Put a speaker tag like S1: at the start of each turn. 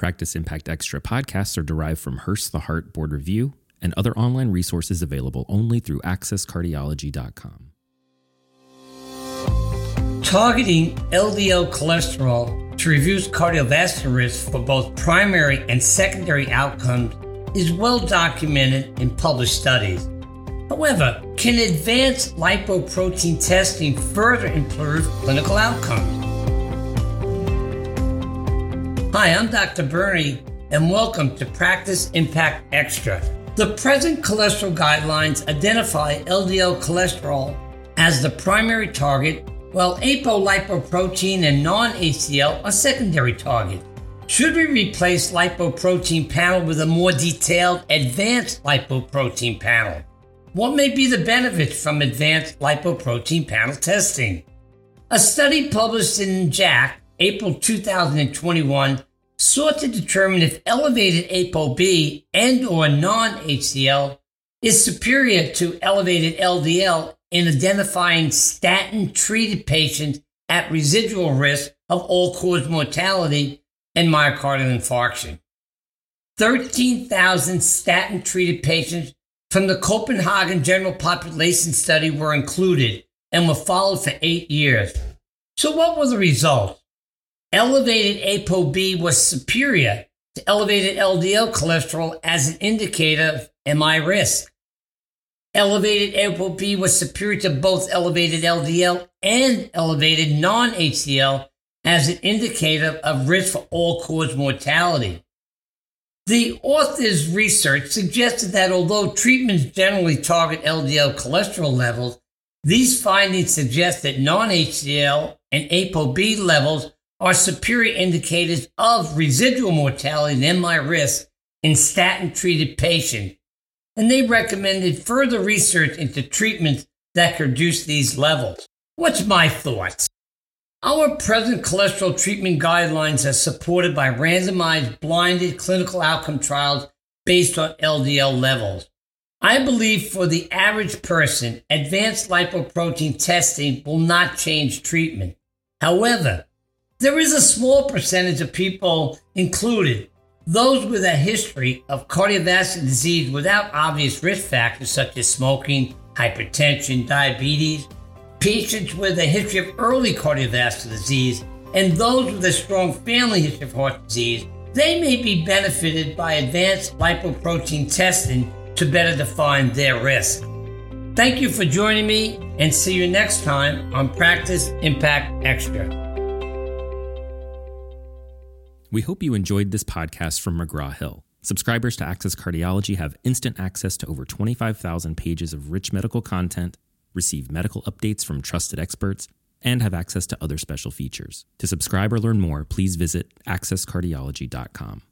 S1: Practice Impact Extra podcasts are derived from Hurst the Heart Board Review and other online resources available only through accesscardiology.com.
S2: Targeting LDL cholesterol to reduce cardiovascular risk for both primary and secondary outcomes is well documented in published studies. However, can advanced lipoprotein testing further improve clinical outcomes? Hi, I'm Dr. Bernie, and welcome to Practice Impact Extra. The present cholesterol guidelines identify LDL cholesterol as the primary target, while apolipoprotein and non HDL are secondary targets. Should we replace lipoprotein panel with a more detailed advanced lipoprotein panel? What may be the benefits from advanced lipoprotein panel testing? A study published in JACC April 2021 sought to determine if elevated ApoB and or non-HDL is superior to elevated LDL in identifying statin treated patients at residual risk of all-cause mortality and myocardial infarction. 13,000 statin treated patients from the Copenhagen General Population Study were included and were followed for eight years. So, what were the results? Elevated ApoB was superior to elevated LDL cholesterol as an indicator of MI risk. Elevated ApoB was superior to both elevated LDL and elevated non HDL as an indicator of risk for all cause mortality. The author's research suggested that although treatments generally target LDL cholesterol levels, these findings suggest that non HDL and ApoB levels are superior indicators of residual mortality than my risk in statin treated patients. And they recommended further research into treatments that could reduce these levels. What's my thoughts? Our present cholesterol treatment guidelines are supported by randomized blinded clinical outcome trials based on LDL levels. I believe for the average person, advanced lipoprotein testing will not change treatment. However, there is a small percentage of people included, those with a history of cardiovascular disease without obvious risk factors such as smoking, hypertension, diabetes, patients with a history of early cardiovascular disease, and those with a strong family history of heart disease, they may be benefited by advanced lipoprotein testing to better define their risk. Thank you for joining me and see you next time on Practice Impact Extra.
S1: We hope you enjoyed this podcast from McGraw Hill. Subscribers to Access Cardiology have instant access to over 25,000 pages of rich medical content, receive medical updates from trusted experts, and have access to other special features. To subscribe or learn more, please visit accesscardiology.com.